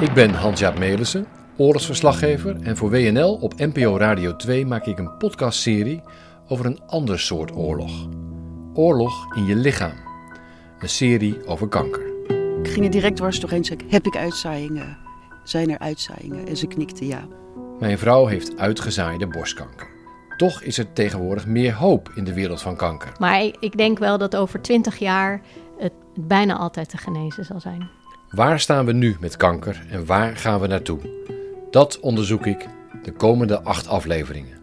Ik ben Hans-Jaap Melissen, oorlogsverslaggever en voor WNL op NPO Radio 2 maak ik een podcastserie over een ander soort oorlog. Oorlog in je lichaam. Een serie over kanker. Ik ging er direct dwars doorheen en zei ik, heb ik uitzaaiingen? Zijn er uitzaaiingen? En ze knikte ja. Mijn vrouw heeft uitgezaaide borstkanker. Toch is er tegenwoordig meer hoop in de wereld van kanker. Maar ik, ik denk wel dat over 20 jaar het bijna altijd te genezen zal zijn. Waar staan we nu met kanker en waar gaan we naartoe? Dat onderzoek ik de komende acht afleveringen.